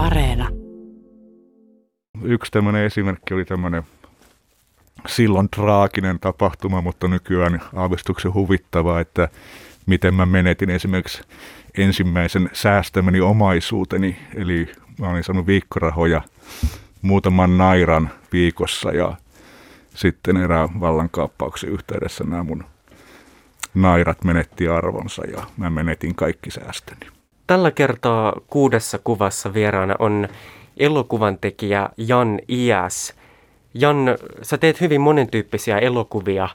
Areena. Yksi tämmöinen esimerkki oli tämmöinen silloin traaginen tapahtuma, mutta nykyään aavistuksen huvittavaa, että miten mä menetin esimerkiksi ensimmäisen säästämäni omaisuuteni, eli mä olin saanut viikkorahoja muutaman nairan viikossa ja sitten erään vallankaappauksen yhteydessä nämä mun nairat menetti arvonsa ja mä menetin kaikki säästöni. Tällä kertaa kuudessa kuvassa vieraana on elokuvan tekijä Jan Iäs. Jan, sä teet hyvin monentyyppisiä elokuvia,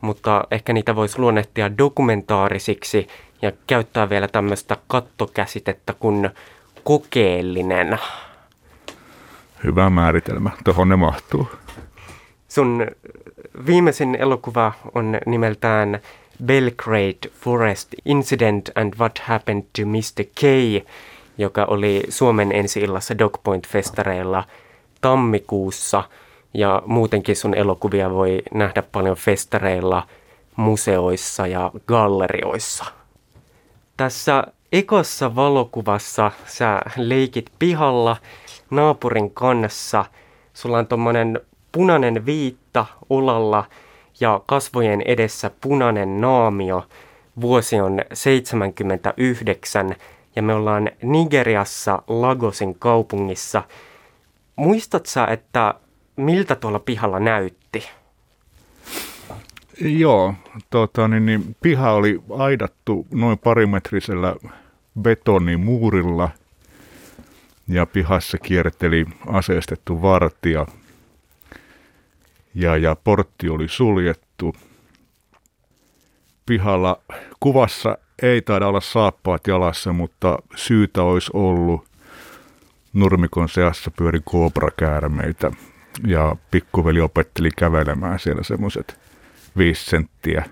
mutta ehkä niitä voisi luonnehtia dokumentaarisiksi ja käyttää vielä tämmöistä kattokäsitettä kuin kokeellinen. Hyvä määritelmä, tuohon ne mahtuu. Sun viimeisin elokuva on nimeltään Belgrade Forest Incident and What Happened to Mr. K, joka oli Suomen ensi-illassa Dogpoint-festareilla tammikuussa. Ja muutenkin sun elokuvia voi nähdä paljon festareilla, museoissa ja gallerioissa. Tässä ekossa valokuvassa sä leikit pihalla naapurin kanssa. Sulla on tommonen punainen viitta olalla ja kasvojen edessä punainen naamio. Vuosi on 79 ja me ollaan Nigeriassa Lagosin kaupungissa. Muistat että miltä tuolla pihalla näytti? Joo, tota, niin, niin, piha oli aidattu noin parimetrisellä betonimuurilla ja pihassa kierteli aseistettu vartija ja, ja portti oli suljettu. Pihalla kuvassa ei taida olla saappaat jalassa, mutta syytä olisi ollut. Nurmikon seassa pyöri koobrakäärmeitä ja pikkuveli opetteli kävelemään siellä semmoiset viisi senttiä.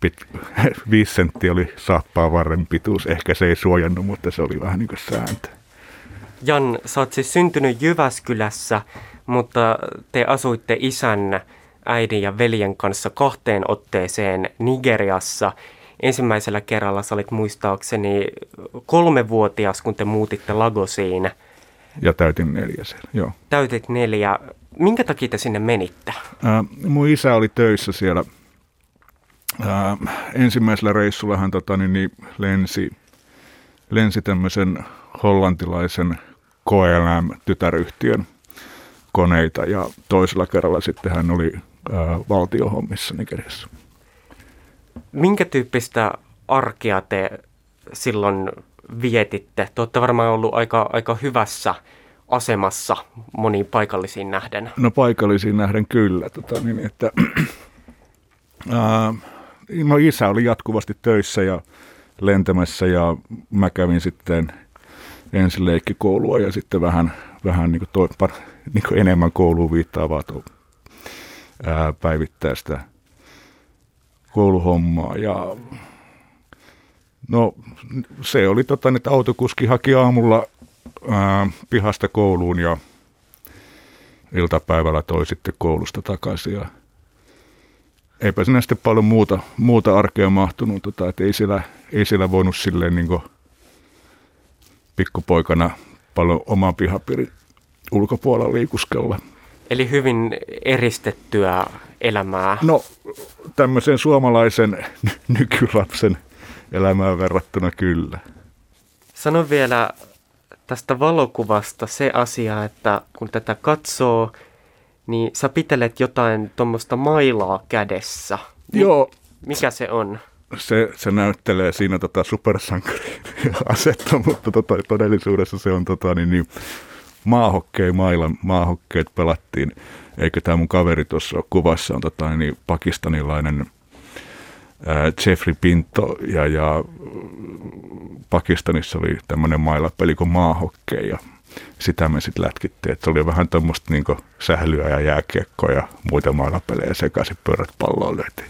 Pit, viisi senttiä oli saappaa varren pituus. Ehkä se ei suojannut, mutta se oli vähän niin kuin sääntö. Jan, sä oot siis syntynyt Jyväskylässä, mutta te asuitte isän, äidin ja veljen kanssa kahteen otteeseen Nigeriassa. Ensimmäisellä kerralla sä olit muistaakseni kolmevuotias, kun te muutitte Lagosiin. Ja täytin neljä siellä, joo. Täytit neljä. Minkä takia te sinne menitte? Ää, mun isä oli töissä siellä. Ää, ensimmäisellä reissulla hän tota, niin, niin, lensi, lensi tämmöisen hollantilaisen KLM-tytäryhtiön koneita ja toisella kerralla sitten hän oli ää, valtiohommissa Nigeriassa. Minkä tyyppistä arkea te silloin vietitte? Te olette varmaan ollut aika, aika hyvässä asemassa moniin paikallisiin nähden. No paikallisiin nähden kyllä. Tota, niin, että, ää, no isä oli jatkuvasti töissä ja lentämässä ja mä kävin sitten ensin leikkikoulua ja sitten vähän, vähän niin kuin toi, par, niin kuin enemmän kouluun viittaavaa tuo, ää, päivittäistä kouluhommaa. Ja, no se oli tota, että autokuski haki aamulla ää, pihasta kouluun ja iltapäivällä toi sitten koulusta takaisin. Ja eipä sinä sitten paljon muuta, muuta arkea mahtunut, tota, että ei siellä, ei siellä voinut silleen niin pikkupoikana paljon oman pihapiirin ulkopuolella liikuskella. Eli hyvin eristettyä elämää. No tämmöisen suomalaisen nykylapsen elämään verrattuna kyllä. Sano vielä tästä valokuvasta se asia, että kun tätä katsoo, niin sä pitelet jotain tuommoista mailaa kädessä. Joo. Mikä se on? Se, se näyttelee siinä tota supersankari asetta, mutta tota, todellisuudessa se on tota, niin, niin, maahokkei mailla. Maahokkeet pelattiin, eikö tämä mun kaveri tuossa kuvassa on tota, niin, pakistanilainen ää, Jeffrey Pinto ja, ja Pakistanissa oli tämmöinen mailapeli kuin maahokkei ja sitä me sitten lätkittiin, että se oli vähän tuommoista niin sählyä ja jääkiekkoa ja muita mailapelejä sekaisin pyörät palloon löytiin.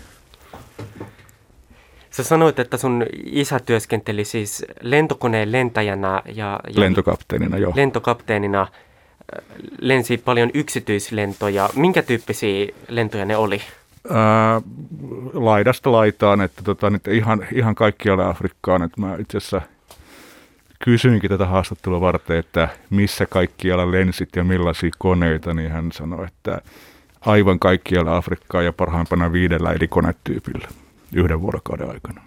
Sä sanoit, että sun isä työskenteli siis lentokoneen lentäjänä ja... ja lentokapteenina, joo. Lentokapteenina lensi paljon yksityislentoja. Minkä tyyppisiä lentoja ne oli? Ää, laidasta laitaan, että, tota, että ihan, ihan kaikkialle Afrikkaan. Että mä itse asiassa kysyinkin tätä haastattelua varten, että missä kaikkialla lensit ja millaisia koneita, niin hän sanoi, että aivan kaikkialla Afrikkaa ja parhaimpana viidellä eri konetyypillä yhden vuorokauden aikana.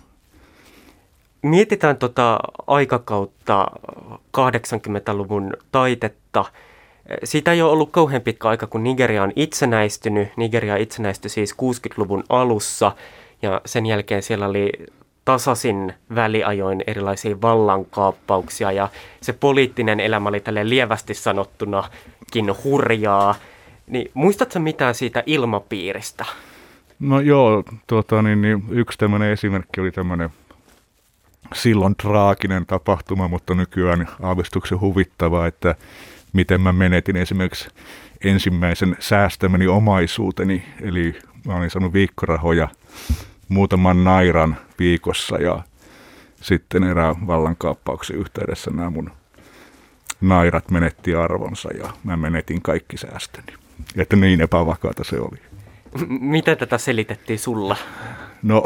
Mietitään tuota aikakautta 80-luvun taitetta. Siitä ei ole ollut kauhean pitkä aika, kun Nigeria on itsenäistynyt. Nigeria itsenäistyi siis 60-luvun alussa ja sen jälkeen siellä oli tasaisin väliajoin erilaisia vallankaappauksia ja se poliittinen elämä oli tälle lievästi sanottunakin hurjaa. Niin muistatko mitään siitä ilmapiiristä? No joo, tuota, niin, niin, yksi tämmöinen esimerkki oli tämmöinen silloin traaginen tapahtuma, mutta nykyään aavistuksen huvittava, että miten mä menetin esimerkiksi ensimmäisen säästämäni omaisuuteni, eli mä olin saanut viikkorahoja muutaman nairan viikossa ja sitten erään vallankaappauksen yhteydessä nämä mun nairat menetti arvonsa ja mä menetin kaikki säästöni. Että niin epävakaata se oli. Mitä tätä selitettiin sulla? No,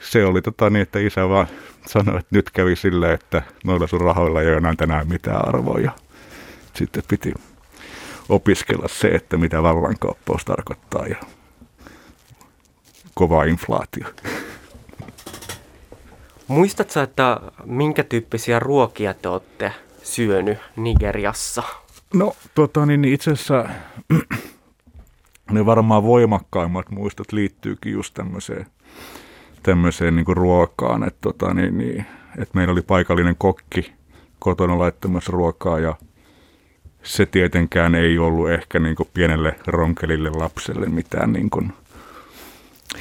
se oli tota niin, että isä vaan sanoi, että nyt kävi silleen, että noilla sun rahoilla ei ole enää tänään mitään arvoa. Ja sitten piti opiskella se, että mitä vallankaappaus tarkoittaa ja kova inflaatio. Muistatko, että minkä tyyppisiä ruokia te olette syönyt Nigeriassa? No tota niin, niin itse asiassa ne varmaan voimakkaimmat muistot liittyykin just tämmöiseen, tämmöiseen niin kuin ruokaan, että tota niin, niin, että meillä oli paikallinen kokki kotona laittamassa ruokaa ja se tietenkään ei ollut ehkä niin kuin pienelle ronkelille lapselle mitään niin kuin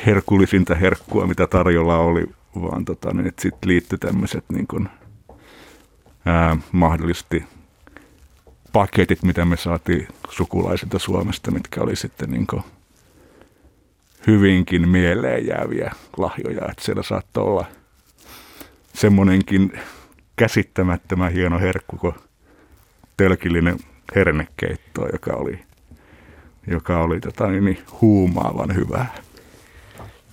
herkullisinta herkkua, mitä tarjolla oli, vaan tota, niin, sitten liittyi tämmöiset niin kuin, mahdollisesti paketit, mitä me saatiin sukulaisilta Suomesta, mitkä oli sitten niin kuin hyvinkin mieleen jääviä lahjoja. Että siellä saattoi olla semmoinenkin käsittämättömän hieno herkku kuin tölkillinen hernekeitto, joka oli, joka oli tota, niin, huumaavan hyvää.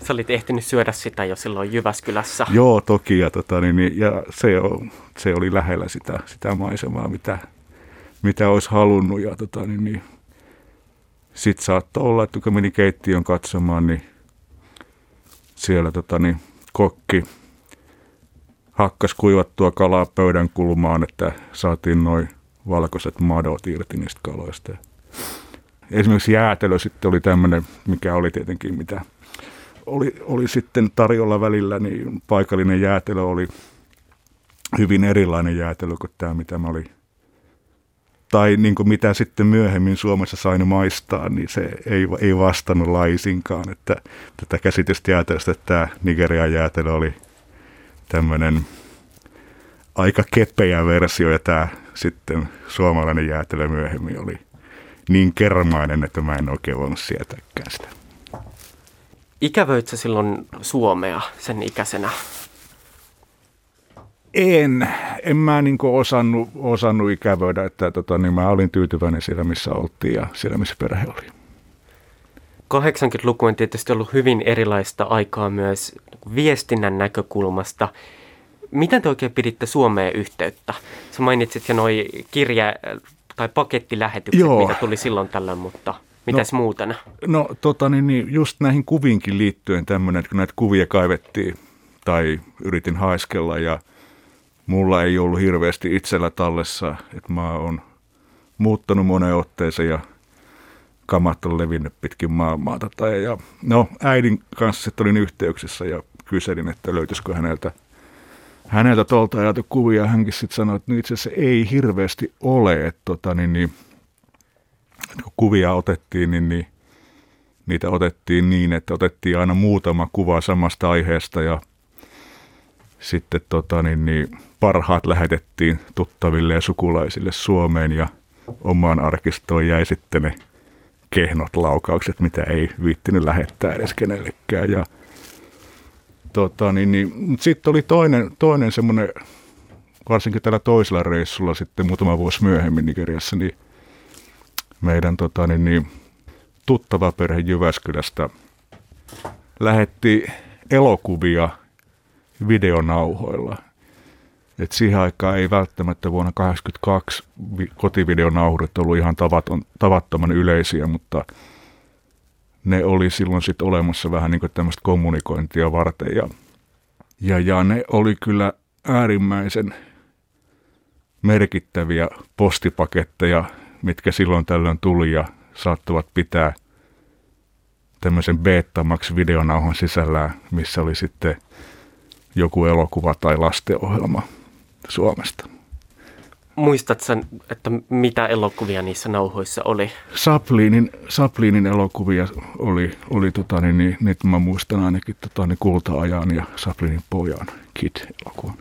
Sä olit ehtinyt syödä sitä jo silloin Jyväskylässä. Joo, toki. Ja, tota, niin, ja se, on, se oli lähellä sitä, sitä maisemaa, mitä, mitä olisi halunnut. Ja tota, niin, niin, sitten saattoi olla, että kun meni keittiön katsomaan, niin siellä tota, niin, kokki hakkas kuivattua kalaa pöydän kulmaan, että saatiin noin valkoiset madot irti niistä kaloista. Esimerkiksi jäätelö sitten oli tämmöinen, mikä oli tietenkin mitä oli, oli sitten tarjolla välillä, niin paikallinen jäätelö oli hyvin erilainen jäätelö kuin tämä, mitä mä olin tai niin kuin mitä sitten myöhemmin Suomessa sain maistaa, niin se ei, ei vastannut laisinkaan. Että tätä käsitystä jäätelöstä, että tämä Nigerian jäätelö oli tämmöinen aika kepeä versio ja tämä sitten suomalainen jäätelö myöhemmin oli niin kermainen, että mä en oikein voinut sietääkään sitä. Ikävöitsä silloin Suomea sen ikäisenä? En, en mä niin osannut, osannut ikävöidä, että tota, niin mä olin tyytyväinen siellä, missä oltiin ja siellä, missä perhe oli. 80-luku on tietysti ollut hyvin erilaista aikaa myös viestinnän näkökulmasta. Miten te oikein piditte Suomeen yhteyttä? Sä mainitsit jo noin kirje- tai pakettilähetykset, Joo. mitä tuli silloin tällöin, mutta mitäs no, muutena? No tota niin, niin just näihin kuviinkin liittyen tämmöinen, että kun näitä kuvia kaivettiin tai yritin haiskella ja – mulla ei ollut hirveästi itsellä tallessa, että mä oon muuttanut moneen otteeseen ja kamat on levinnyt pitkin maailmaa. Tai, ja, no, äidin kanssa sitten olin yhteyksissä ja kyselin, että löytyisikö häneltä, häneltä tuolta ajatu kuvia. Hänkin sitten sanoi, että itse asiassa ei hirveästi ole, että, tota, niin, niin, että kun kuvia otettiin, niin, niin niitä otettiin niin, että otettiin aina muutama kuva samasta aiheesta ja sitten tota, niin, niin, parhaat lähetettiin tuttaville ja sukulaisille Suomeen ja omaan arkistoon jäi sitten ne kehnot laukaukset, mitä ei viittinyt lähettää edes kenellekään. Ja, tota, niin, niin, sitten oli toinen, toinen semmoinen, varsinkin tällä toisella reissulla sitten muutama vuosi myöhemmin Nigeriassa, niin meidän tota, niin, niin, tuttava perhe Jyväskylästä lähetti elokuvia videonauhoilla – Et siihen aikaan ei välttämättä vuonna 1982 kotivideonauhurit ollut ihan tavaton, tavattoman yleisiä, mutta ne oli silloin sitten olemassa vähän niin kuin tämmöistä kommunikointia varten. Ja, ja, ja ne oli kyllä äärimmäisen merkittäviä postipaketteja, mitkä silloin tällöin tuli ja saattavat pitää tämmöisen Betamax-videonauhan sisällään, missä oli sitten joku elokuva tai lastenohjelma Suomesta. Muistatko, että mitä elokuvia niissä nauhoissa oli? Saplinin, Saplinin elokuvia oli, oli tota, niin, niin, nyt mä muistan ainakin tota, niin Kulta-ajan ja Saplinin pojan Kid-elokuvan.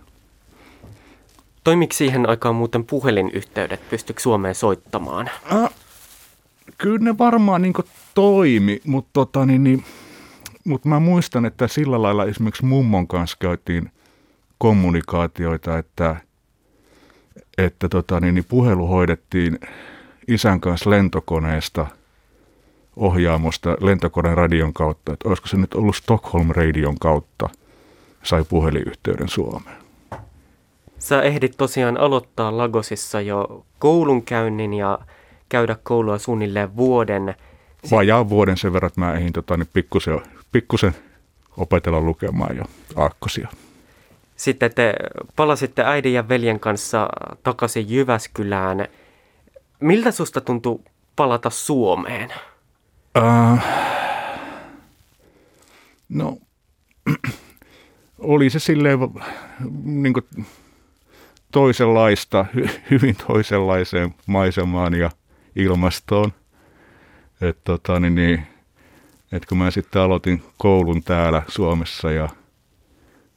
Toimiko siihen aikaan muuten puhelinyhteydet? Pystyykö Suomeen soittamaan? Äh, kyllä ne varmaan niin toimi, mutta tota, niin, niin, mut mä muistan, että sillä lailla esimerkiksi mummon kanssa käytiin kommunikaatioita, että, että tota, niin, niin puhelu hoidettiin isän kanssa lentokoneesta ohjaamosta lentokoneen radion kautta. Että olisiko se nyt ollut Stockholm radion kautta, sai puhelinyhteyden Suomeen. Sä ehdit tosiaan aloittaa Lagosissa jo koulunkäynnin ja käydä koulua suunnilleen vuoden. Vajaa vuoden sen verran, että mä ehdin tota, niin pikkusen, pikkusen opetella lukemaan jo aakkosia. Sitten te palasitte äidin ja veljen kanssa takaisin Jyväskylään. Miltä susta tuntui palata Suomeen? Uh, no, oli se silleen niin kuin toisenlaista, hyvin toisenlaiseen maisemaan ja ilmastoon. Et tota, niin, niin, et kun mä sitten aloitin koulun täällä Suomessa ja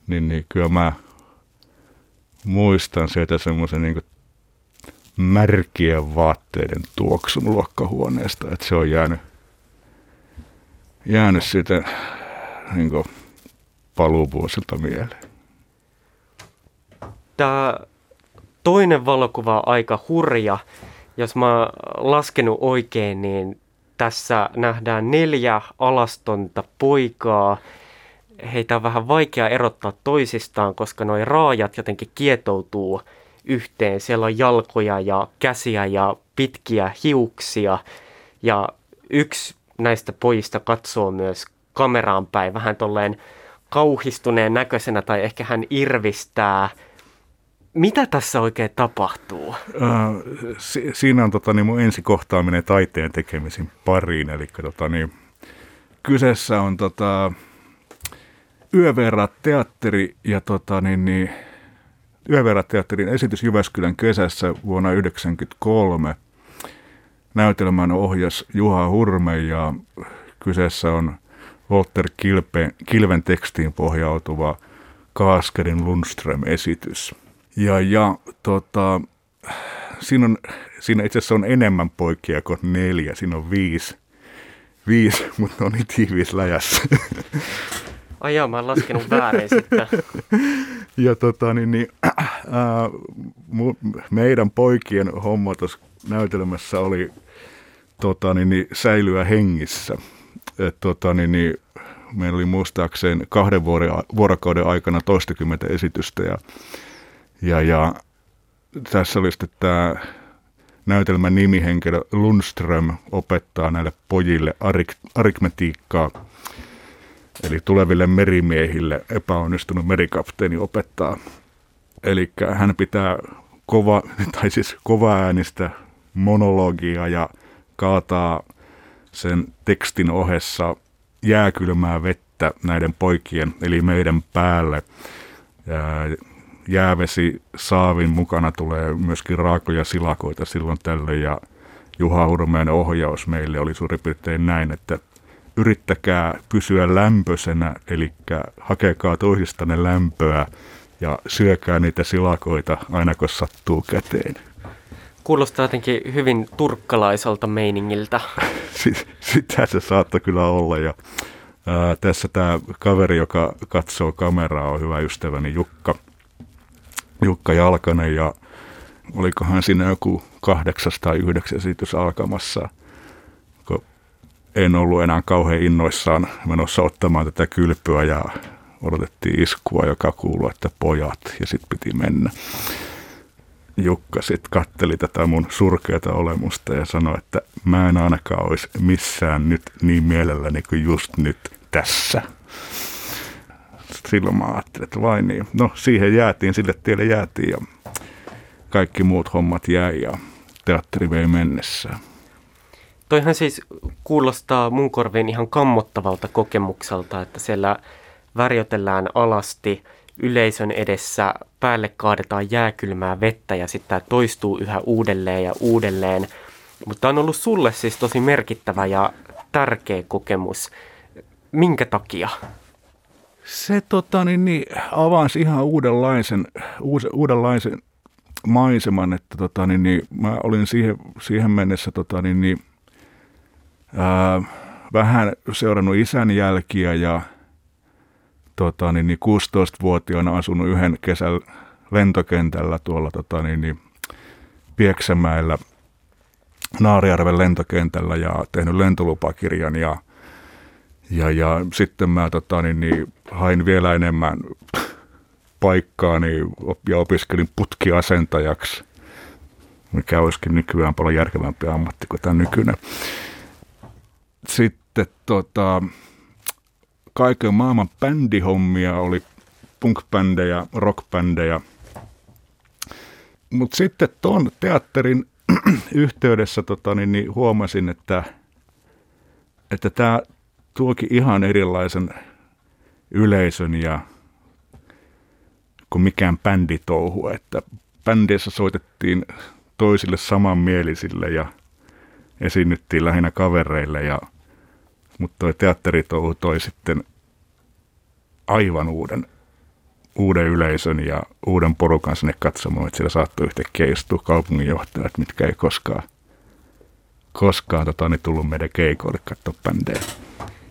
niin, niin kyllä mä muistan sieltä semmoisen niin märkien vaatteiden tuoksun luokkahuoneesta, että se on jäänyt, jäänyt siitä niin paluuvuosilta mieleen. Tämä toinen valokuva on aika hurja. Jos mä laskenut oikein, niin tässä nähdään neljä alastonta poikaa. Heitä on vähän vaikea erottaa toisistaan, koska nuo raajat jotenkin kietoutuu yhteen. Siellä on jalkoja ja käsiä ja pitkiä hiuksia. Ja yksi näistä pojista katsoo myös kameraan päin vähän tolleen kauhistuneen näköisenä tai ehkä hän irvistää – mitä tässä oikein tapahtuu? Uh, si- siinä on tota, niin mun ensikohtaaminen taiteen tekemisen pariin. Eli tota, niin, kyseessä on tota, Yöverrat teatteri ja tota, niin, niin, Yöverrat teatterin esitys Jyväskylän kesässä vuonna 1993. Näytelmän ohjas Juha Hurme ja kyseessä on Walter Kilpe, Kilven tekstiin pohjautuva Kaaskerin Lundström-esitys. Ja, ja tota, siinä, on, siinä itse asiassa on enemmän poikia kuin neljä. Siinä on viisi, viisi mutta ne on niin tiiviis läjässä. Ai joo, mä oon laskenut väärin sitten. ja tota, niin, niin, äh, mu, meidän poikien homma tuossa näytelmässä oli tota, niin, niin, säilyä hengissä. Et, tota, niin, niin, meillä oli muistaakseen kahden vuoden, vuorokauden aikana toistakymmentä esitystä ja ja, ja tässä oli sitten tämä näytelmän nimihenkilö Lundström opettaa näille pojille arik, aritmetiikkaa. Eli tuleville merimiehille epäonnistunut merikapteeni opettaa. Eli hän pitää kova, tai siis kova äänistä monologia ja kaataa sen tekstin ohessa jääkylmää vettä näiden poikien, eli meidän päälle. Jäävesi saavin mukana tulee myöskin raakoja silakoita silloin tällöin ja Juha Hurmeen ohjaus meille oli suurin piirtein näin, että yrittäkää pysyä lämpöisenä, eli hakekaa toisistanne lämpöä ja syökää niitä silakoita aina kun sattuu käteen. Kuulostaa jotenkin hyvin turkkalaiselta meiningiltä. Sitä se saattoi kyllä olla ja ää, tässä tämä kaveri, joka katsoo kameraa, on hyvä ystäväni Jukka Jukka Jalkanen ja olikohan siinä joku kahdeksas tai yhdeksäs esitys alkamassa, en ollut enää kauhean innoissaan menossa ottamaan tätä kylpyä ja odotettiin iskua, joka kuului, että pojat, ja sitten piti mennä. Jukka sitten katteli tätä mun surkeata olemusta ja sanoi, että mä en ainakaan olisi missään nyt niin mielelläni kuin just nyt tässä. Silloin mä ajattelin, että vai niin. No siihen jäätiin, sille tielle jäätiin ja kaikki muut hommat jäi ja teatteri vei mennessään. Toihan siis kuulostaa mun korviin ihan kammottavalta kokemukselta, että siellä värjötellään alasti yleisön edessä, päälle kaadetaan jääkylmää vettä ja sitten tämä toistuu yhä uudelleen ja uudelleen. Mutta on ollut sulle siis tosi merkittävä ja tärkeä kokemus. Minkä takia? Se tota, niin, niin, avasi ihan uudenlaisen, uudenlaisen maiseman, että tota, niin, niin, mä olin siihen, siihen mennessä tota, niin, niin, ää, vähän seurannut isän jälkiä ja tota, niin, niin 16-vuotiaana asunut yhden kesän lentokentällä tuolla tota, niin, niin, Pieksämäellä Naarijärven lentokentällä ja tehnyt lentolupakirjan ja, ja, ja sitten mä tota, niin, niin, hain vielä enemmän paikkaani ja opiskelin putkiasentajaksi, mikä olisikin nykyään paljon järkevämpi ammatti kuin tämä nykyinen. Sitten tota, kaiken maailman bändihommia, oli punk-bändejä, rock-bändejä. Mutta sitten tuon teatterin yhteydessä tota, niin, niin huomasin, että että tämä ihan erilaisen yleisön ja kuin mikään bänditouhu, että bändissä soitettiin toisille samanmielisille ja esiinnyttiin lähinnä kavereille, ja, mutta tuo teatteritouhu toi sitten aivan uuden, uuden yleisön ja uuden porukan sinne katsomaan, että siellä saattoi yhtäkkiä istua kaupunginjohtajat, mitkä ei koskaan, koskaan tota, niin tullut meidän keikoille katsoa bändejä.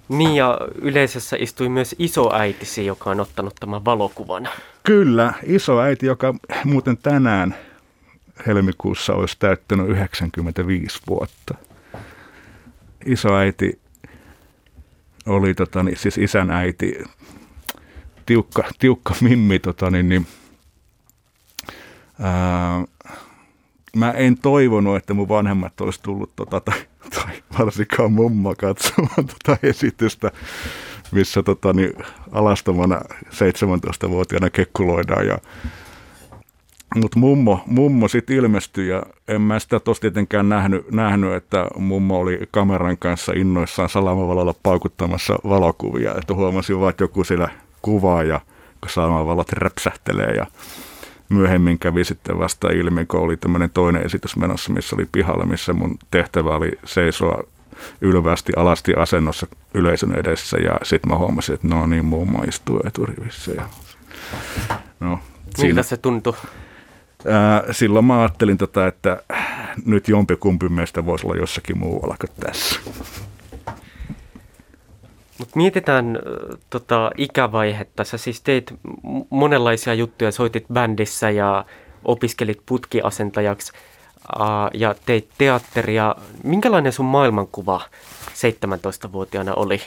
Niin ja yleisössä istui myös isoäitisi, joka on ottanut tämän valokuvan. Kyllä, isoäiti, joka muuten tänään helmikuussa olisi täyttänyt 95 vuotta. Isoäiti oli tota, niin, siis isän äiti, tiukka, tiukka mimmi, tota, niin, niin, ää, mä en toivonut, että mun vanhemmat olisi tullut tota, tai, tai varsinkaan mumma katsomaan tota esitystä, missä tota, niin, alastomana 17-vuotiaana kekkuloidaan. Ja, mutta mummo, mummo sitten ilmestyi ja en mä sitä tuossa tietenkään nähnyt, nähnyt, että mummo oli kameran kanssa innoissaan salamavalolla paukuttamassa valokuvia. Että huomasin vaan, että joku siellä kuvaa ja kun salamavalot räpsähtelee ja myöhemmin kävi sitten vasta ilmi, kun oli tämmöinen toinen esitys menossa, missä oli pihalla, missä mun tehtävä oli seisoa ylvästi alasti asennossa yleisön edessä ja sitten mä huomasin, että no niin, muun istuu eturivissä. Ja, no, siinä, Miltä se tuntui? Silloin mä ajattelin, tota, että nyt jompikumpi meistä voisi olla jossakin muualla kuin tässä. Mut mietitään tota, ikävaihetta. Sä siis teit monenlaisia juttuja, soitit bändissä ja opiskelit putkiasentajaksi äh, ja teit teatteria. Minkälainen sun maailmankuva 17-vuotiaana oli?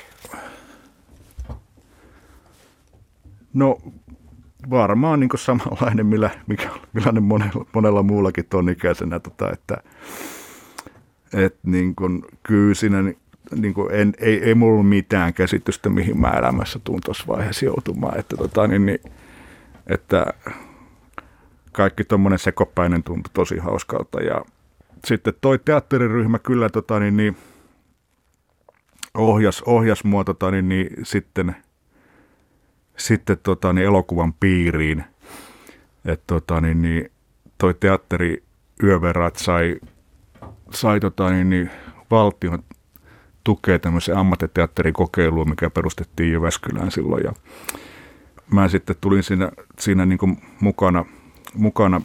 No varmaan niin samanlainen, millä, mikä, millainen monella, monella muullakin ton ikäisenä, tota, että et niin kuin, kyllä siinä niin kuin en, ei, ei mulla mitään käsitystä, mihin mä elämässä tuun tuossa vaiheessa joutumaan. Että, tota, niin, niin, että kaikki tuommoinen sekopäinen tuntui tosi hauskalta. Ja sitten toi teatteriryhmä kyllä tota, niin, niin, ohjas, ohjas mua tota, niin, niin, sitten, sitten tota, niin, elokuvan piiriin. Että tota, niin, niin, toi teatteri yöverrat sai, sai tota, niin, niin, valtion tukee tämmöisen ammattiteatterikokeilua, mikä perustettiin Jyväskylään silloin. Ja mä sitten tulin siinä, siinä niin kuin mukana, mukana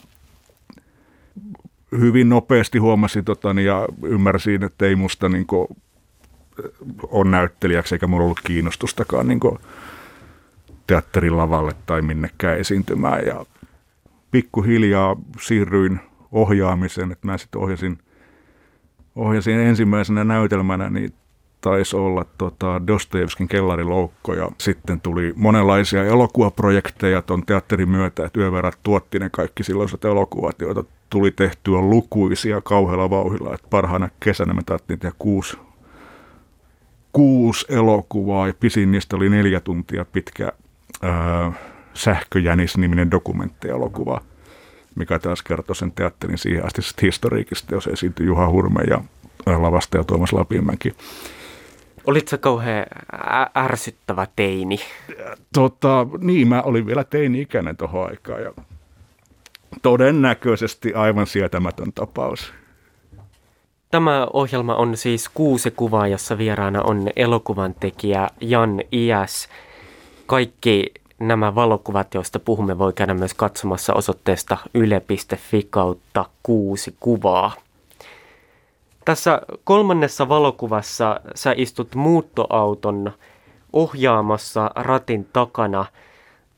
hyvin nopeasti huomasin tota, niin, ja ymmärsin, että ei musta niin kuin, ole näyttelijäksi eikä mulla ollut kiinnostustakaan niin kuin, teatterilavalle tai minnekään esiintymään. Ja pikkuhiljaa siirryin ohjaamiseen, että mä sitten ohjasin, ohjasin ensimmäisenä näytelmänä niin taisi olla tota Dostojevskin kellariloukko ja sitten tuli monenlaisia elokuvaprojekteja tuon teatterin myötä, että yöverrat tuotti ne kaikki silloiset elokuvat, joita tuli tehtyä lukuisia kauhealla vauhilla. Että parhaana kesänä me taittiin tehdä kuusi, kuusi elokuvaa ja pisin niistä oli neljä tuntia pitkä Sähköjänis-niminen dokumenttielokuva, mikä taas kertoi sen teatterin siihen asti historiikista, jos esiintyi Juha Hurme ja lavastaja Tuomas Lapinmäki. Olitko kauhean ärsyttävä teini? Tota, niin, mä olin vielä teini-ikäinen tuohon aikaan ja todennäköisesti aivan sietämätön tapaus. Tämä ohjelma on siis kuusi kuvaa, jossa vieraana on elokuvan tekijä Jan Iäs. Kaikki nämä valokuvat, joista puhumme, voi käydä myös katsomassa osoitteesta yle.fi kautta kuusi kuvaa. Tässä kolmannessa valokuvassa sä istut muuttoauton ohjaamassa ratin takana.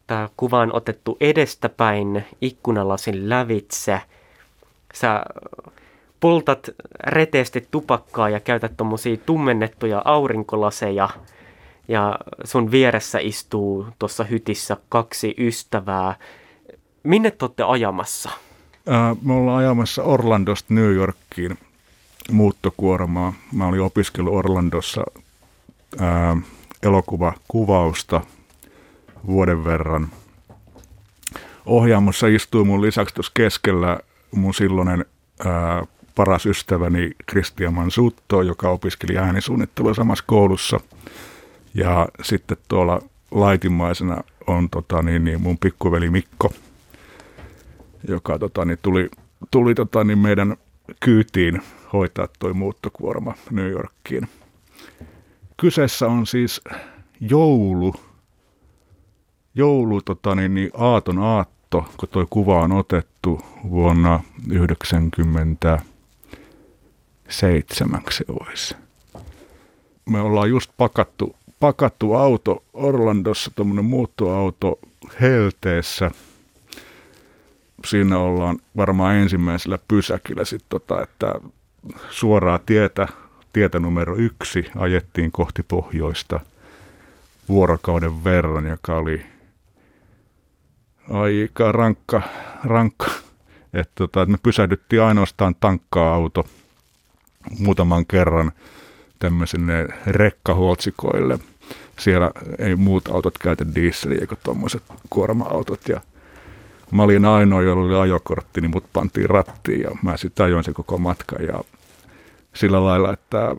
Tämä kuva on otettu edestäpäin ikkunalasin lävitse. Sä poltat reteesti tupakkaa ja käytät tuommoisia tummennettuja aurinkolaseja. Ja sun vieressä istuu tuossa hytissä kaksi ystävää. Minne te olette ajamassa? Äh, me ollaan ajamassa Orlandosta New Yorkiin muuttokuormaa. Mä olin opiskellut Orlandossa ää, elokuvakuvausta vuoden verran. Ohjaamossa istui mun lisäksi tuossa keskellä mun silloinen ää, paras ystäväni Christian Mansutto, joka opiskeli äänisuunnittelua samassa koulussa. Ja sitten tuolla laitimmaisena on tota, niin, niin mun pikkuveli Mikko, joka tota, niin, tuli, tuli tota, niin meidän kyytiin hoitaa toi muuttokuorma New Yorkiin. Kyseessä on siis joulu, joulu tota niin, niin aaton aatto, kun toi kuva on otettu vuonna 1997 se olisi. Me ollaan just pakattu, pakattu auto Orlandossa, tuommoinen muuttoauto helteessä – siinä ollaan varmaan ensimmäisellä pysäkillä sit tota, että suoraa tietä, tietä numero yksi, ajettiin kohti pohjoista vuorokauden verran, joka oli aika rankka, rankka. Et tota, et me pysähdyttiin ainoastaan tankkaa auto muutaman kerran tämmöisille rekkahuoltsikoille. Siellä ei muut autot käytä dieseliä eikä tuommoiset kuorma-autot. Ja mä olin ainoa, jolla oli ajokortti, niin mut pantiin rattiin ja mä sitten ajoin se koko matka. Ja sillä lailla, että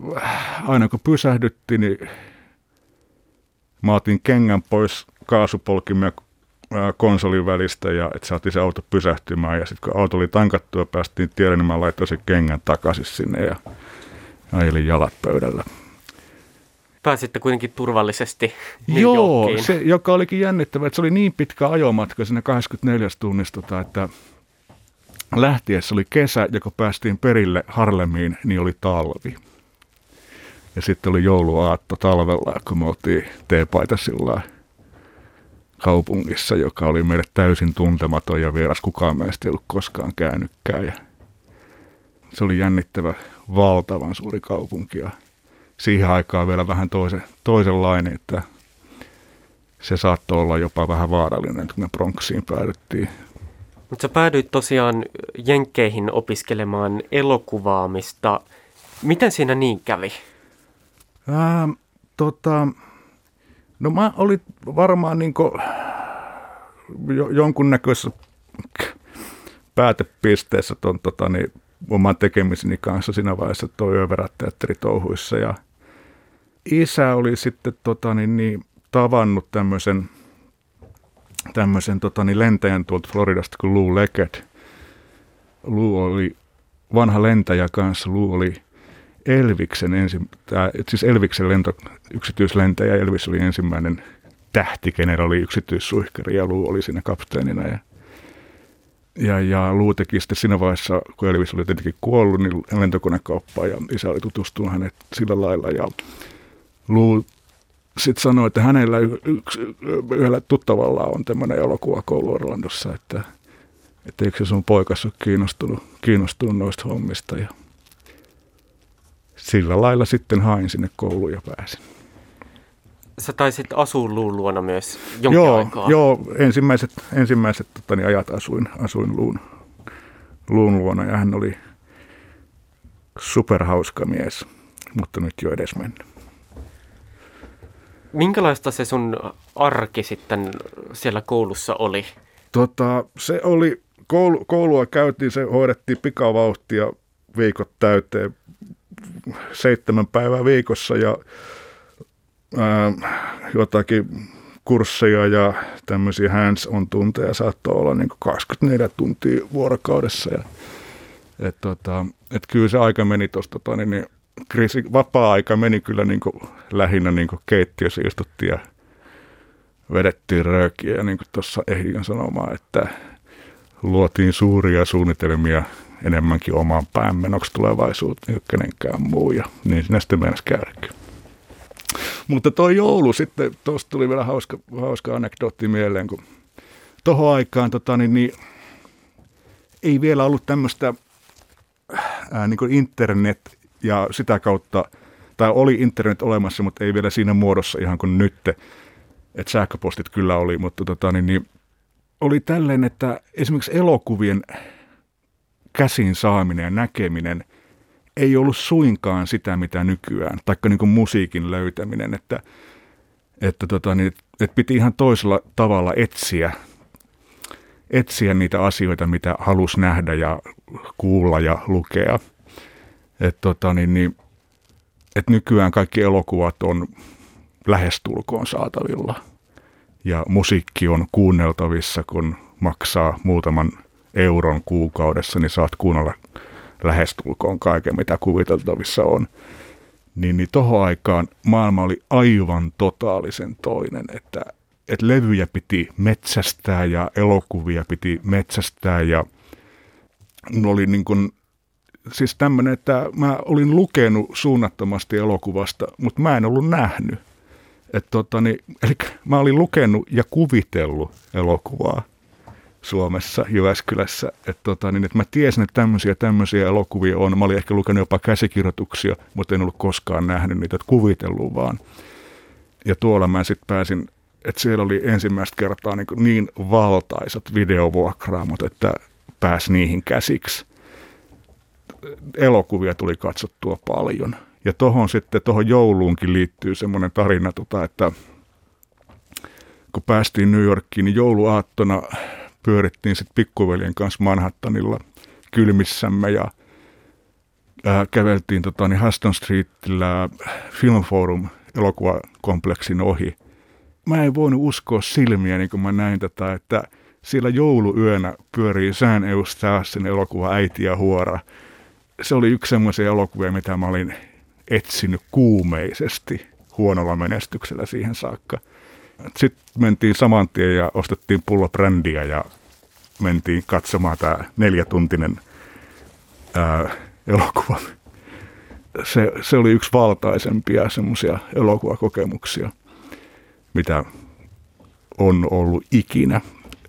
aina kun pysähdyttiin, niin mä otin kengän pois kaasupolkimen ja konsolin välistä ja että saatiin se auto pysähtymään. Ja sitten kun auto oli tankattu ja päästiin tielle, niin mä laitoin sen kengän takaisin sinne ja ajelin jalat pöydällä. Pääsitte kuitenkin turvallisesti Joo, se, joka olikin jännittävä, että se oli niin pitkä ajomatka sinne 24 tunnista, tota, että lähtiessä oli kesä ja kun päästiin perille Harlemiin, niin oli talvi. Ja sitten oli jouluaatto talvella, kun me oltiin teepaita sillä kaupungissa, joka oli meille täysin tuntematon ja vieras kukaan meistä ei ollut koskaan käynytkään. Ja se oli jännittävä, valtavan suuri kaupunki ja siihen aikaan vielä vähän toisen, toisenlainen, että se saattoi olla jopa vähän vaarallinen, kun me Bronxiin päädyttiin. Mutta sä päädyit tosiaan Jenkkeihin opiskelemaan elokuvaamista. Miten siinä niin kävi? Ää, tota, no mä olin varmaan niin jo, jonkunnäköisessä päätepisteessä ton, tota, niin, oman tekemiseni kanssa siinä vaiheessa tuo touhuissa ja isä oli sitten tota, niin, niin, tavannut tämmöisen tämmöisen tota, niin lentäjän tuolta Floridasta kuin Lou Leggett. Lou oli vanha lentäjä kanssa. Lou oli Elviksen, ensi, tää, siis Elviksen lento, yksityislentäjä. Elvis oli ensimmäinen tähti, kenellä oli yksityissuihkari ja Lou oli siinä kapteenina. Ja, ja, ja Lou teki sitten siinä vaiheessa, kun Elvis oli tietenkin kuollut, niin lentokonekauppaan ja isä oli tutustunut hänet sillä lailla. Ja Lou sitten sanoi, että hänellä yksi, yhdellä tuttavalla on tämmöinen elokuvakoulu Orlandossa, että, että eikö se sun poikas ole kiinnostunut, kiinnostunut noista hommista. Ja sillä lailla sitten hain sinne kouluun ja pääsin. Sä taisit asua Luun luona myös jonkin joo, aikaa. Joo, ensimmäiset, ensimmäiset totani, ajat asuin, asuin Luun, Luun luona ja hän oli superhauska mies, mutta nyt jo edes mennyt. Minkälaista se sun arki sitten siellä koulussa oli? Tota, se oli, koulu, koulua käytiin, se hoidettiin pikavauhtia viikot täyteen, seitsemän päivää viikossa ja jotakin kursseja ja tämmöisiä hands-on tunteja saattoi olla niin 24 tuntia vuorokaudessa. Ja, et tota, et kyllä se aika meni tuosta, tota, niin, niin kriisi, vapaa-aika meni kyllä niin kuin, lähinnä niin kuin keittiössä istuttiin ja vedettiin röökiä. Ja niin kuin tuossa ehdin sanomaan, että luotiin suuria suunnitelmia enemmänkin omaan päämmenoksi tulevaisuuteen, kuin kenenkään muu. Ja niin sinä sitten mennessä käydäkin. Mutta tuo joulu sitten, tuosta tuli vielä hauska, hauska anekdootti mieleen, kun tuohon aikaan tota, niin, niin, ei vielä ollut tämmöistä niin internet ja sitä kautta, tai oli internet olemassa, mutta ei vielä siinä muodossa ihan kuin nyt, että sähköpostit kyllä oli, mutta tota, niin, niin, oli tälleen, että esimerkiksi elokuvien käsin saaminen ja näkeminen ei ollut suinkaan sitä, mitä nykyään, taikka niin musiikin löytäminen, että, että, tota, niin, että piti ihan toisella tavalla etsiä, etsiä niitä asioita, mitä halusi nähdä ja kuulla ja lukea. Että tota, niin, niin, et nykyään kaikki elokuvat on lähestulkoon saatavilla ja musiikki on kuunneltavissa, kun maksaa muutaman euron kuukaudessa, niin saat kuunnella lähestulkoon kaiken, mitä kuviteltavissa on. Niin, niin tohon aikaan maailma oli aivan totaalisen toinen, että, että levyjä piti metsästää ja elokuvia piti metsästää ja oli niin kuin, siis tämmöinen, että mä olin lukenut suunnattomasti elokuvasta, mutta mä en ollut nähnyt. Et tota, niin, eli mä olin lukenut ja kuvitellut elokuvaa Suomessa, Jyväskylässä. Että tota, niin, että mä tiesin, että tämmöisiä tämmöisiä elokuvia on. Mä olin ehkä lukenut jopa käsikirjoituksia, mutta en ollut koskaan nähnyt niitä, että kuvitellut vaan. Ja tuolla mä sitten pääsin, että siellä oli ensimmäistä kertaa niin, niin valtaisat videovuokraamot, että pääsi niihin käsiksi. Elokuvia tuli katsottua paljon. Ja tuohon sitten, tuohon jouluunkin liittyy semmoinen tarina, tota, että kun päästiin New Yorkiin, niin jouluaattona pyörittiin sitten pikkuveljen kanssa Manhattanilla kylmissämme ja ää, käveltiin tota, niin Huston Streetillä Film Forum elokuvakompleksin ohi. Mä en voinut uskoa silmiä, niin kun mä näin tätä, että siellä jouluyönä pyörii Sään Eustaasin elokuva Äiti ja huora. Se oli yksi semmoisia elokuvia, mitä mä olin etsinyt kuumeisesti huonolla menestyksellä siihen saakka – sitten mentiin saman tien ja ostettiin pullo brändiä ja mentiin katsomaan tämä neljätuntinen ää, elokuva. Se, se oli yksi valtaisempia semmoisia elokuvakokemuksia, mitä on ollut ikinä.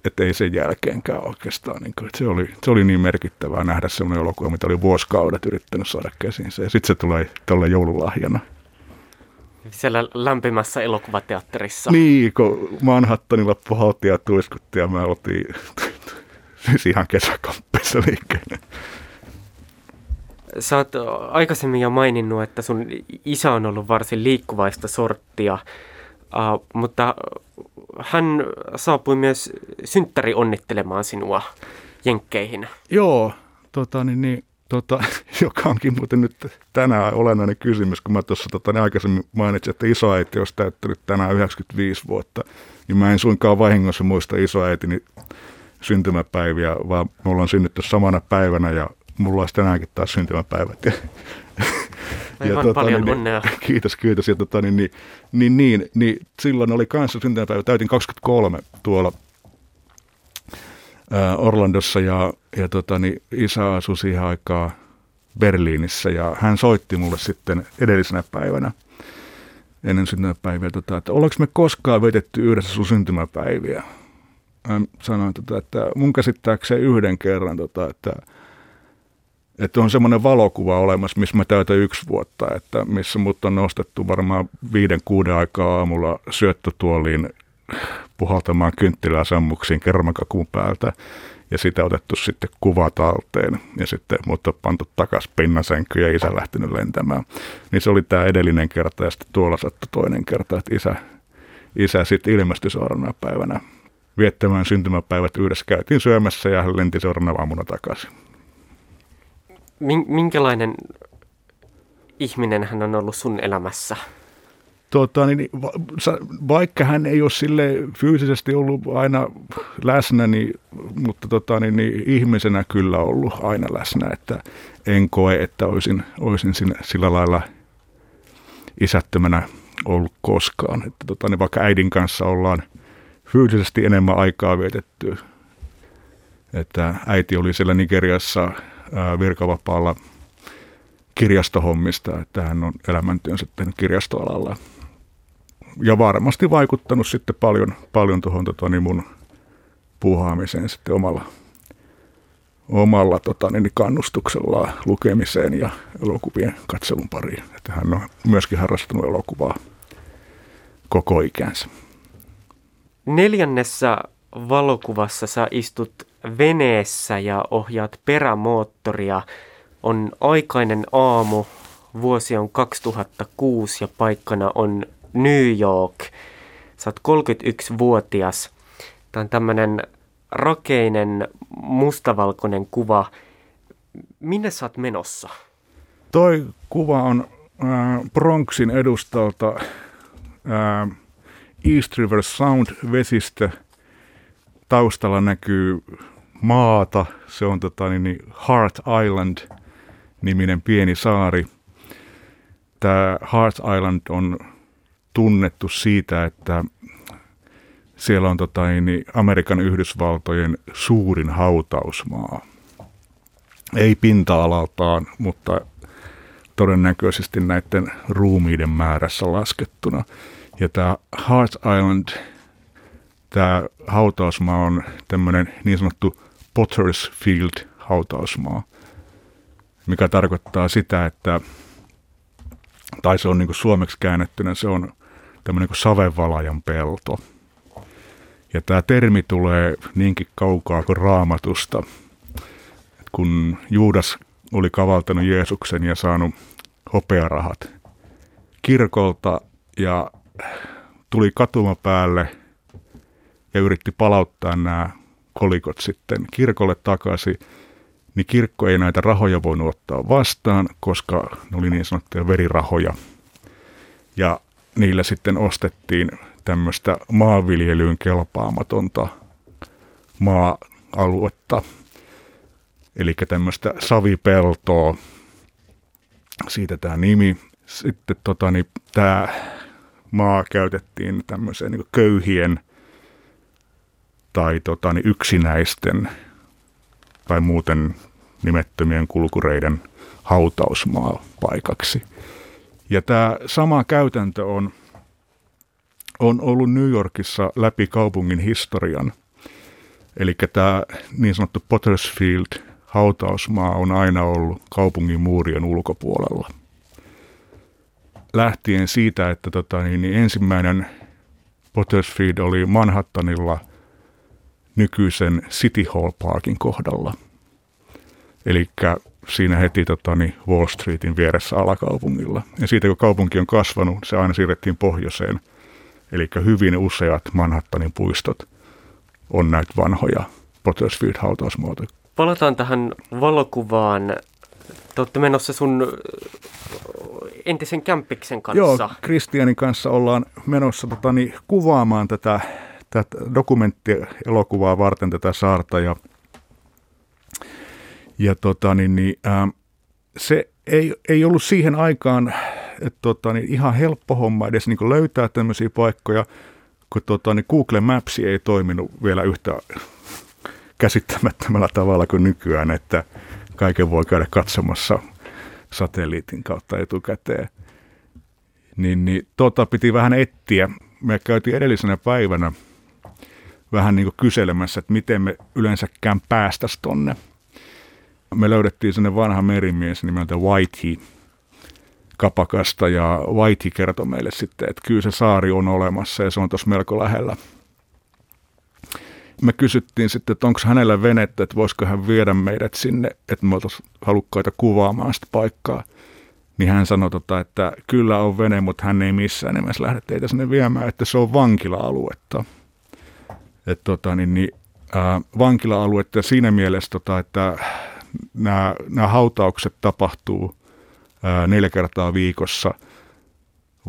Että ei sen jälkeenkään oikeastaan. Niin kuin, se, oli, se oli niin merkittävää nähdä semmoinen elokuva, mitä oli vuosikaudet yrittänyt saada käsinsä. Ja sitten se tulee tuolle joululahjana siellä lämpimässä elokuvateatterissa. Niin, kun Manhattanilla puhaltiin ja tuiskuttiin ja me oltiin siis ihan kesäkamppeissa liikkeelle. Sä oot aikaisemmin jo maininnut, että sun isä on ollut varsin liikkuvaista sorttia, uh, mutta hän saapui myös synttäri onnittelemaan sinua jenkkeihin. Joo, tota, niin, niin, tota, joka onkin muuten nyt tänään olennainen kysymys, kun mä tuossa tota, niin aikaisemmin mainitsin, että isoäiti olisi täyttänyt tänään 95 vuotta, niin mä en suinkaan vahingossa muista isoäitini syntymäpäiviä, vaan me ollaan synnytty samana päivänä ja mulla olisi tänäänkin taas syntymäpäivät. Ja, ja tota, paljon niin, onnea. Kiitos, kiitos. Ja tota, niin, niin, niin, niin, niin, silloin oli kanssa syntymäpäivä, täytin 23 tuolla Orlandossa ja, ja tota, niin isä asui siihen aikaa Berliinissä ja hän soitti mulle sitten edellisenä päivänä ennen syntymäpäiviä, tota, että ollaanko me koskaan vetetty yhdessä sun syntymäpäiviä? Hän sanoi, tota, että mun käsittääkseen yhden kerran, tota, että että on semmoinen valokuva olemassa, missä mä täytän yksi vuotta, että missä mut on nostettu varmaan viiden, kuuden aikaa aamulla syöttötuoliin puhaltamaan kynttilää sammuksiin kermakakuun päältä ja sitä otettu sitten kuva talteen ja sitten mut on pantu takas pinnasänky ja isä lähtenyt lentämään. Niin se oli tämä edellinen kerta ja sitten tuolla sattui toinen kerta, että isä, isä sitten ilmestyi seuraavana päivänä viettämään syntymäpäivät yhdessä. Käytiin syömässä ja hän lenti seuraavana aamuna takaisin. Minkälainen ihminen hän on ollut sun elämässä? Tota, niin, va, vaikka hän ei ole sille fyysisesti ollut aina läsnä, niin, mutta tota, niin, niin, ihmisenä kyllä ollut aina läsnä, että en koe, että olisin, olisin sinne, sillä lailla isättömänä ollut koskaan. Että, tota, niin vaikka äidin kanssa ollaan fyysisesti enemmän aikaa vietetty, että äiti oli siellä Nigeriassa virkavapaalla kirjastohommista, että hän on elämäntyönsä tehnyt kirjastoalalla ja varmasti vaikuttanut sitten paljon, paljon tuohon tota, niin mun puhaamiseen sitten omalla, omalla tota, niin kannustuksella lukemiseen ja elokuvien katselun pariin. Että hän on myöskin harrastanut elokuvaa koko ikänsä. Neljännessä valokuvassa sä istut veneessä ja ohjaat perämoottoria. On aikainen aamu, vuosi on 2006 ja paikkana on New York. Sä oot 31-vuotias. Tämä on tämmöinen rakeinen mustavalkoinen kuva. Minne sä oot menossa? Toi kuva on äh, Bronxin edustalta äh, East River Sound vesistä. Taustalla näkyy maata. Se on tota, niin, niin Heart Island niminen pieni saari. Tämä Heart Island on tunnettu siitä, että siellä on tota, niin Amerikan Yhdysvaltojen suurin hautausmaa. Ei pinta-alaltaan, mutta todennäköisesti näiden ruumiiden määrässä laskettuna. Ja tämä Heart Island, tämä hautausmaa on tämmöinen niin sanottu Potter's Field hautausmaa, mikä tarkoittaa sitä, että, tai se on niin kuin suomeksi käännettynä, se on tämmöinen kuin savevalajan pelto. Ja tämä termi tulee niinkin kaukaa kuin raamatusta. Et kun Juudas oli kavaltanut Jeesuksen ja saanut hopearahat kirkolta ja tuli katuma päälle ja yritti palauttaa nämä kolikot sitten kirkolle takaisin, niin kirkko ei näitä rahoja voinut ottaa vastaan, koska ne oli niin sanottuja verirahoja. Ja niillä sitten ostettiin tämmöistä maanviljelyyn kelpaamatonta maa-aluetta, eli tämmöistä savipeltoa, siitä tämä nimi. Sitten tota, niin, tämä maa käytettiin tämmöiseen niin köyhien tai tota, niin yksinäisten tai muuten nimettömien kulkureiden hautausmaa paikaksi – ja tämä sama käytäntö on, on ollut New Yorkissa läpi kaupungin historian. Eli tämä niin sanottu Pottersfield hautausmaa on aina ollut kaupungin muurien ulkopuolella. Lähtien siitä, että tota, niin, niin ensimmäinen Pottersfield oli Manhattanilla nykyisen City Hall Parkin kohdalla. Eli siinä heti tota, niin Wall Streetin vieressä alakaupungilla. Ja siitä kun kaupunki on kasvanut, se aina siirrettiin pohjoiseen. Eli hyvin useat Manhattanin puistot on näitä vanhoja Pottersfield hautausmuotoja. Palataan tähän valokuvaan. Te olette menossa sun entisen kämppiksen kanssa. Joo, Kristianin kanssa ollaan menossa tota, niin, kuvaamaan tätä, tätä dokumenttielokuvaa varten tätä saarta. Ja ja tota, niin, niin, ää, se ei, ei ollut siihen aikaan että tota, niin ihan helppo homma edes niin löytää tämmöisiä paikkoja, kun tota, niin Google Maps ei toiminut vielä yhtä käsittämättömällä tavalla kuin nykyään, että kaiken voi käydä katsomassa satelliitin kautta etukäteen. Niin, niin tota piti vähän etsiä. Me käytiin edellisenä päivänä vähän niin kuin kyselemässä, että miten me yleensäkään päästäisiin tonne – me löydettiin sinne vanha merimies nimeltä Whitey kapakasta ja Whitey kertoi meille sitten, että kyllä se saari on olemassa ja se on tuossa melko lähellä. Me kysyttiin sitten, että onko hänellä venettä, että voisiko hän viedä meidät sinne, että me oltaisiin halukkaita kuvaamaan sitä paikkaa. Niin hän sanoi, tota, että kyllä on vene, mutta hän ei missään nimessä lähde teitä sinne viemään, että se on vankila-aluetta. Että tota, niin, niin, äh, vankila-aluetta siinä mielessä, tota, että nämä, nämä hautaukset tapahtuu neljä kertaa viikossa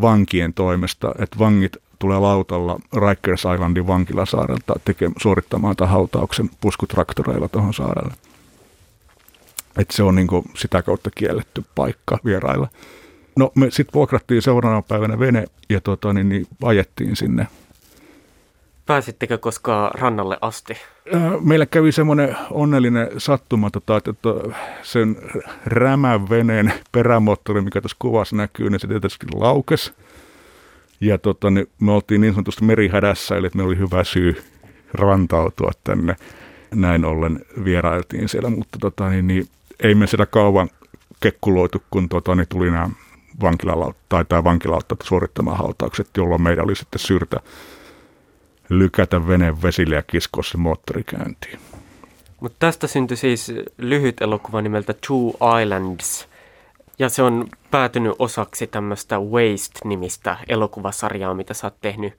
vankien toimesta, että vangit tulee lautalla Rikers Islandin vankilasaarelta teke, suorittamaan tämän hautauksen puskutraktoreilla tuohon saarelle. Et se on niin sitä kautta kielletty paikka vierailla. No me sitten vuokrattiin seuraavana päivänä vene ja tota, niin, niin ajettiin sinne Pääsittekö koskaan rannalle asti? Meillä kävi semmoinen onnellinen sattuma, tota, että sen rämän veneen perämoottori, mikä tässä kuvassa näkyy, niin se tietysti laukes. Ja tota, niin me oltiin niin sanotusti merihädässä, eli meillä oli hyvä syy rantautua tänne. Näin ollen vierailtiin siellä, mutta tota, niin, niin, ei me sitä kauan kekkuloitu, kun tota, niin tuli nämä vankilalautta, tai tämä vankilautta suorittamaan hautaukset, jolloin meidän oli sitten syrtä lykätä veneen vesille ja kiskoa se moottori käyntiin. Mutta tästä syntyi siis lyhyt elokuva nimeltä Two Islands, ja se on päätynyt osaksi tämmöistä Waste-nimistä elokuvasarjaa, mitä sä oot tehnyt,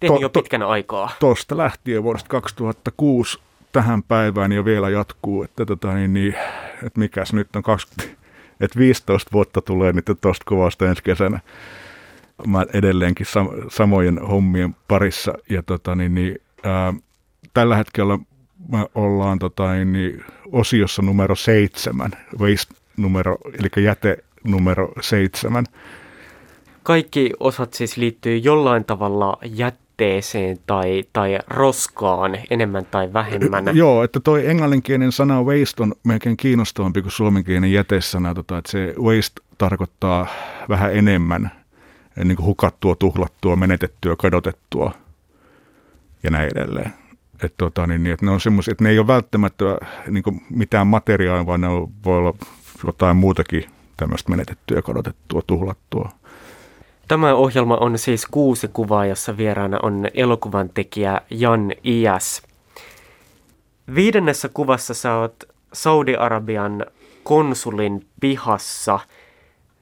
tehnyt to, jo pitkän to, aikaa. Tuosta lähtien vuodesta 2006 tähän päivään ja vielä jatkuu, että, tota, niin, niin, että mikäs nyt on 20, että 15 vuotta tulee nyt tuosta kuvasta ensi kesänä mä edelleenkin sam- samojen hommien parissa. Ja tota, niin, niin, ää, tällä hetkellä me ollaan tota, niin, niin, osiossa numero seitsemän, waste numero, eli jäte numero seitsemän. Kaikki osat siis liittyy jollain tavalla jätteeseen tai, tai roskaan enemmän tai vähemmän. Joo, että toi englanninkielinen sana waste on melkein kiinnostavampi kuin suomenkielinen jätesana, tota, että se waste tarkoittaa vähän enemmän – niin kuin hukattua, tuhlattua, menetettyä, kadotettua ja näin edelleen. Et tota, niin, niin, että ne on semmoisia, että ne ei ole välttämättä niin kuin mitään materiaalia, vaan ne on, voi olla jotain muutakin tämmöistä menetettyä, kadotettua, tuhlattua. Tämä ohjelma on siis kuusi kuvaa, jossa vieraana on elokuvan tekijä Jan Ias. Viidennessä kuvassa sä oot Saudi-Arabian konsulin pihassa –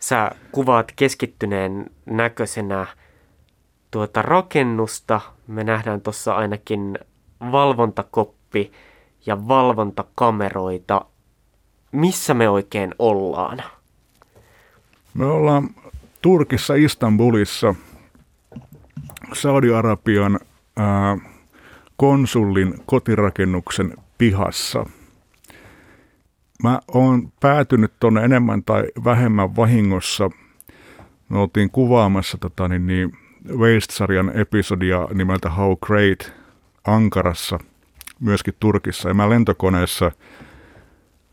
sä kuvaat keskittyneen näköisenä tuota rakennusta. Me nähdään tuossa ainakin valvontakoppi ja valvontakameroita. Missä me oikein ollaan? Me ollaan Turkissa, Istanbulissa, Saudi-Arabian ää, konsullin kotirakennuksen pihassa – Mä oon päätynyt tuonne enemmän tai vähemmän vahingossa. Me oltiin kuvaamassa tota, niin, niin Waste-sarjan episodia nimeltä How Great Ankarassa, myöskin Turkissa. Ja mä lentokoneessa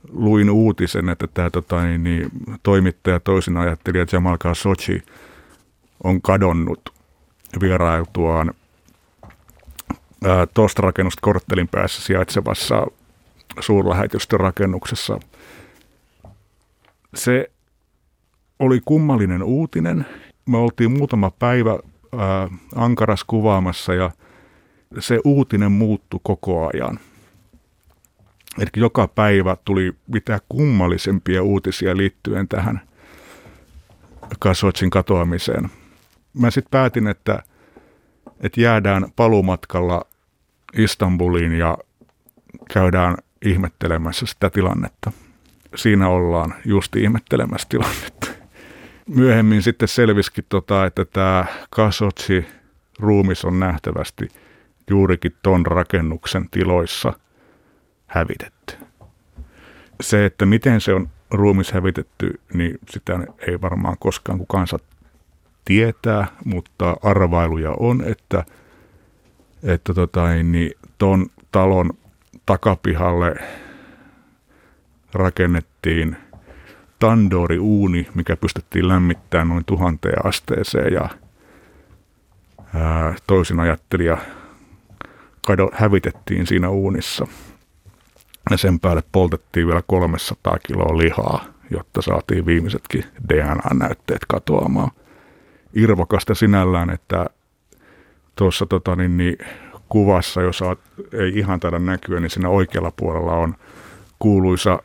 luin uutisen, että tämä tota, niin, niin, toimittaja toisin ajatteli, että Jamal Khashoggi on kadonnut vierailtuaan tuosta rakennusta korttelin päässä sijaitsevassa suurlähetystörakennuksessa. Se oli kummallinen uutinen. Me oltiin muutama päivä ää, Ankaras kuvaamassa ja se uutinen muuttui koko ajan. Eli joka päivä tuli mitä kummallisempia uutisia liittyen tähän Kasotsin katoamiseen. Mä sitten päätin, että, että jäädään palumatkalla Istanbuliin ja käydään ihmettelemässä sitä tilannetta. Siinä ollaan just ihmettelemässä tilannetta. Myöhemmin sitten selvisikin, tota, että tämä Kasotsi ruumis on nähtävästi juurikin ton rakennuksen tiloissa hävitetty. Se, että miten se on ruumis hävitetty, niin sitä ei varmaan koskaan kukaan saa tietää, mutta arvailuja on, että, että tota, niin ton talon takapihalle rakennettiin tandoori-uuni, mikä pystyttiin lämmittämään noin tuhanteen asteeseen ja ää, toisin ajattelija kado, hävitettiin siinä uunissa. Ja sen päälle poltettiin vielä 300 kiloa lihaa, jotta saatiin viimeisetkin DNA-näytteet katoamaan. Irvokasta sinällään, että tuossa tota, niin, niin, kuvassa, jos ei ihan taida näkyä, niin siinä oikealla puolella on kuuluisa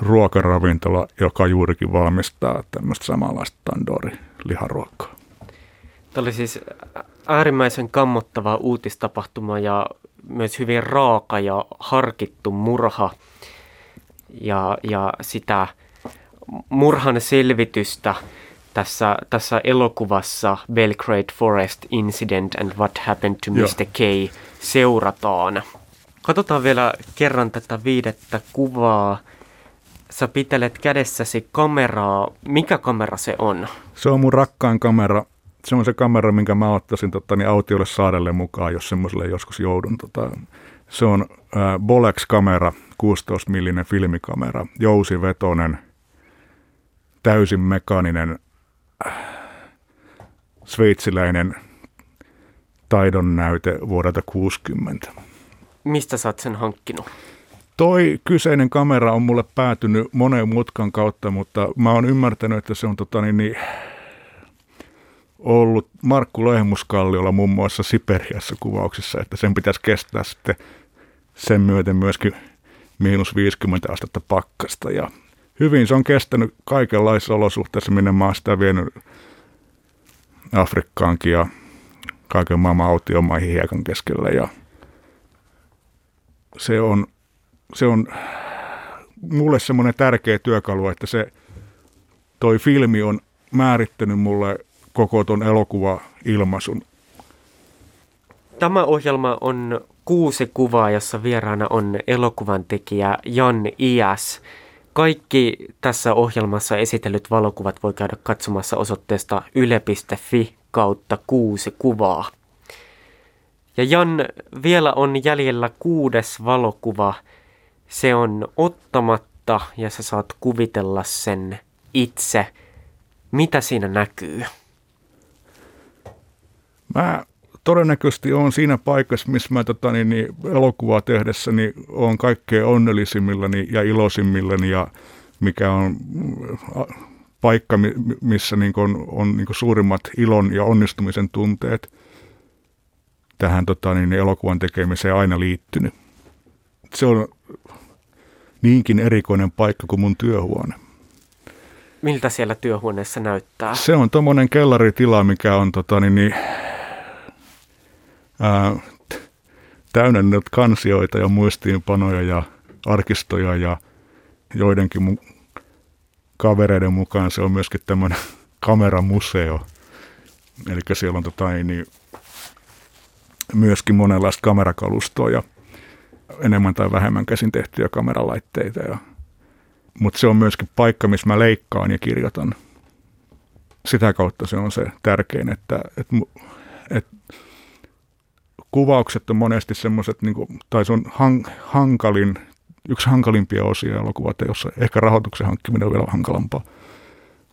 ruokaravintola, joka juurikin valmistaa tämmöistä samanlaista tandoori-liharuokkaa. Tämä oli siis äärimmäisen kammottava uutistapahtuma ja myös hyvin raaka ja harkittu murha. Ja, ja sitä murhan selvitystä tässä, tässä elokuvassa Belgrade Forest Incident and What Happened to Joo. Mr. K seurataan. Katsotaan vielä kerran tätä viidettä kuvaa. Sä pitelet kädessäsi kameraa. Mikä kamera se on? Se on mun rakkaan kamera. Se on se kamera, minkä mä ottaisin tota, niin autiolle saarelle mukaan, jos semmoiselle joskus joudun. Tota, se on äh, Bolex-kamera, 16-millinen filmikamera, jousivetonen, täysin mekaaninen sveitsiläinen taidon näyte vuodelta 60. Mistä sä oot sen hankkinut? Toi kyseinen kamera on mulle päätynyt monen mutkan kautta, mutta mä oon ymmärtänyt, että se on tota, niin, niin, ollut Markku Lehmuskalliolla muun muassa Siperiassa kuvauksissa, että sen pitäisi kestää sitten sen myöten myöskin miinus 50 astetta pakkasta. Ja hyvin se on kestänyt kaikenlaisissa olosuhteissa, minne mä oon sitä vienyt Afrikkaankin ja kaiken maailman autiomaihin hiekan keskellä. Ja se on, se on mulle semmoinen tärkeä työkalu, että se toi filmi on määrittänyt mulle koko ton elokuva-ilmaisun. Tämä ohjelma on kuusi kuvaa, jossa vieraana on elokuvan tekijä Jan Ias. Kaikki tässä ohjelmassa esitellyt valokuvat voi käydä katsomassa osoitteesta yle.fi kautta kuusi kuvaa. Ja Jan, vielä on jäljellä kuudes valokuva. Se on ottamatta ja sä saat kuvitella sen itse. Mitä siinä näkyy? Mä todennäköisesti on siinä paikassa, missä mä tota, niin, niin, elokuvaa tehdessäni on kaikkein onnellisimmillani ja iloisimmillani ja mikä on paikka, missä niin on, on niin suurimmat ilon ja onnistumisen tunteet tähän tota, niin, elokuvan tekemiseen aina liittynyt. Se on niinkin erikoinen paikka kuin mun työhuone. Miltä siellä työhuoneessa näyttää? Se on tuommoinen kellaritila, mikä on tota, niin, niin, ää, täynnä kansioita ja muistiinpanoja ja arkistoja ja joidenkin mu- kavereiden mukaan se on myöskin tämmöinen kameramuseo. Eli siellä on tota, niin, myöskin monenlaista kamerakalustoa ja enemmän tai vähemmän käsin tehtyjä kameralaitteita. Ja, mutta se on myöskin paikka, missä mä leikkaan ja kirjoitan. Sitä kautta se on se tärkein, että, että, että kuvaukset on monesti semmoiset, niin tai se on han, hankalin, yksi hankalimpia osia elokuvat, jossa ehkä rahoituksen hankkiminen on vielä hankalampaa.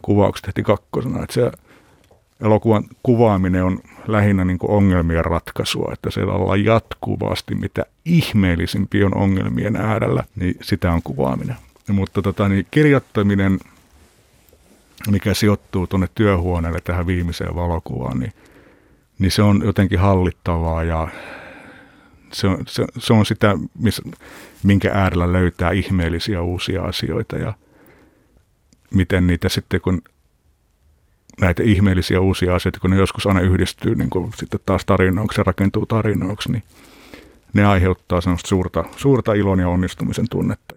Kuvaukset heti kakkosena. Että se elokuvan kuvaaminen on lähinnä niin ongelmien ratkaisua, että siellä ollaan jatkuvasti, mitä ihmeellisimpiä on ongelmien äärellä, niin sitä on kuvaaminen. Mutta tota, niin kirjoittaminen, mikä sijoittuu tuonne työhuoneelle tähän viimeiseen valokuvaan, niin niin se on jotenkin hallittavaa ja se on, se, se on sitä, missä, minkä äärellä löytää ihmeellisiä uusia asioita ja miten niitä sitten, kun näitä ihmeellisiä uusia asioita, kun ne joskus aina yhdistyy niin kuin sitten taas tarinoiksi ja rakentuu tarinoiksi, niin ne aiheuttaa semmoista suurta, suurta ilon ja onnistumisen tunnetta.